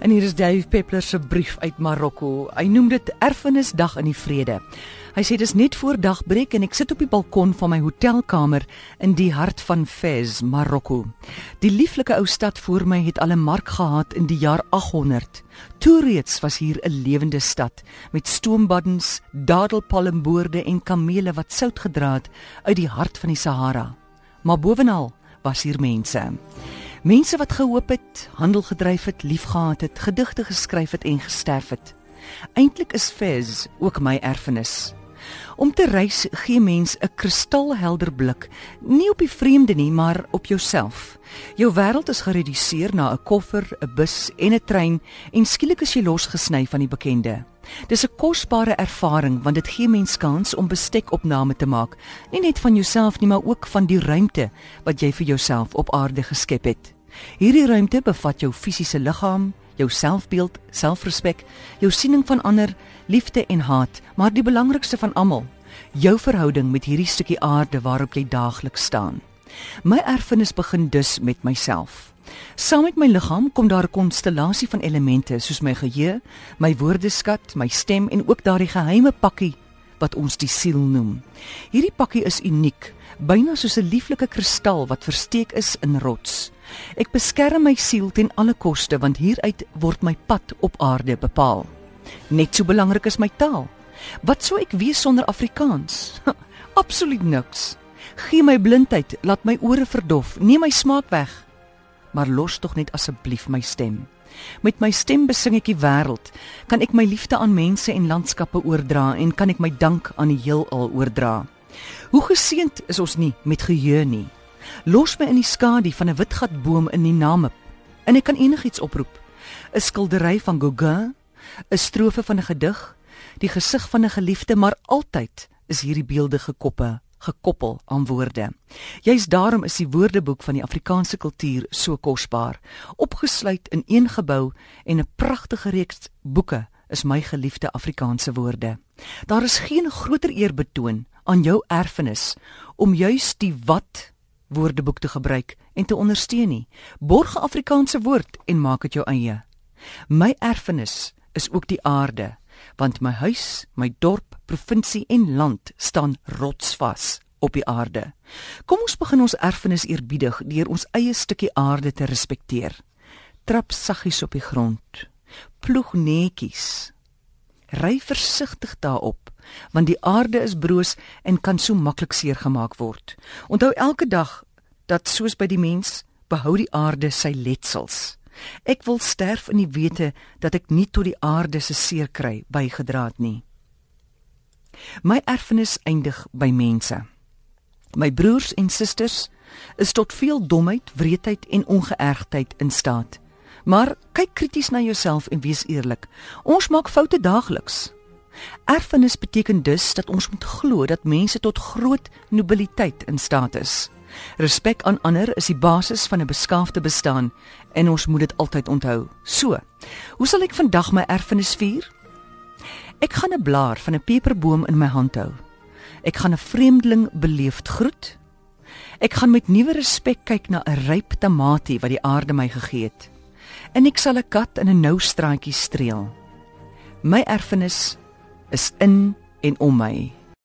En hier is Dave Peppler se brief uit Marokko. Hy noem dit Erfenisdag in die Vrede. Hy sê dis net voor dagbreek en ek sit op die balkon van my hotelkamer in die hart van Fez, Marokko. Die lieflike ou stad voor my het al 'n mark gehad in die jaar 800. Toe reeds was hier 'n lewende stad met stoombaddens, dadelpalmboorde en kamele wat sout gedra het uit die hart van die Sahara. Maar bovenal was hier mense. Mense wat gehoop het, handel gedryf het, liefgehad het, gedigte geskryf het en gesterf het. Eintlik is Fez ook my erfenis. Om te reis gee mens 'n kristalhelder blik, nie op die vreemde nie, maar op jouself. Jou wêreld is gereduseer na 'n koffer, 'n bus en 'n trein en skielik is jy losgesny van die bekende. Dis 'n kosbare ervaring want dit gee mens kans om bestekopname te maak, nie net van jouself nie, maar ook van die ruimte wat jy vir jouself op aarde geskep het. Hierdie ruimte bevat jou fisiese liggaam, jou selfbeeld, selfrespek, jou siening van ander, liefde en haat, maar die belangrikste van almal, jou verhouding met hierdie stukkie aarde waarop jy daagliks staan. My erfenis begin dus met myself. Saam met my liggaam kom daar 'n konstellasie van elemente soos my geheue, my woordeskat, my stem en ook daardie geheime pakkie wat ons die siel noem. Hierdie pakkie is uniek, byna soos 'n lieflike kristal wat versteek is in rots. Ek beskerm my siel ten alle koste want hieruit word my pad op aarde bepaal. Net so belangrik is my taal. Wat sou ek wees sonder Afrikaans? Absoluut niks. Gee my blindheid, laat my ore verdof, neem my smaak weg. Maar los tog net asseblief my stem. Met my stem besing ek die wêreld. Kan ek my liefde aan mense en landskappe oordra en kan ek my dank aan die heelal oordra. Hoe geseënd is ons nie met geheue nie. Los my in die skadu van 'n witgatboom in die Namib en ek kan enigiets oproep. 'n Skildery van Gauguin, 'n strofe van 'n gedig, die gesig van 'n geliefde, maar altyd is hierdie beelde gekoppe gekoppel aan woorde. Juist daarom is die Woordeboek van die Afrikaanse kultuur so kosbaar, opgesluit in een gebou en 'n pragtige reeks boeke is my geliefde Afrikaanse woorde. Daar is geen groter eer betoon aan jou erfenis om juis die wat woordeboek te gebruik en te ondersteun nie. Borg Afrikaanse woord en maak dit jou eie. My erfenis is ook die aarde, want my huis, my dorp, provinsie en land staan rotsvas op die aarde. Kom ons begin ons erfenis eerbiedig deur ons eie stukkie aarde te respekteer. Trap saggies op die grond. Ploeg netjies. Ry versigtig daarop want die aarde is broos en kan so maklik seer gemaak word. Onthou elke dag dat soos by die mens behou die aarde sy letsels. Ek wil sterf in die wete dat ek nie tot die aarde se seer kry bygedra het nie. My erfenis eindig by mense. My broers en susters is tot veel domheid, wreedheid en ongeërgdheid in staat. Maar kyk krities na jouself en wees eerlik. Ons maak foute daagliks. Erfenis beteken dus dat ons moet glo dat mense tot groot nobiliteit in staat is. Respek aan ander is die basis van 'n beskaafde bestaan en ons moet dit altyd onthou. So, hoe sal ek vandag my erfenis vier? Ek gaan 'n blaar van 'n peperboom in my hand hou. Ek gaan 'n vreemdeling beleefd groet. Ek gaan met nuwe respek kyk na 'n ryp tamatie wat die aarde my gegee het. En ek sal 'n kat in 'n nou straatjie streel. My erfenis is in en om my.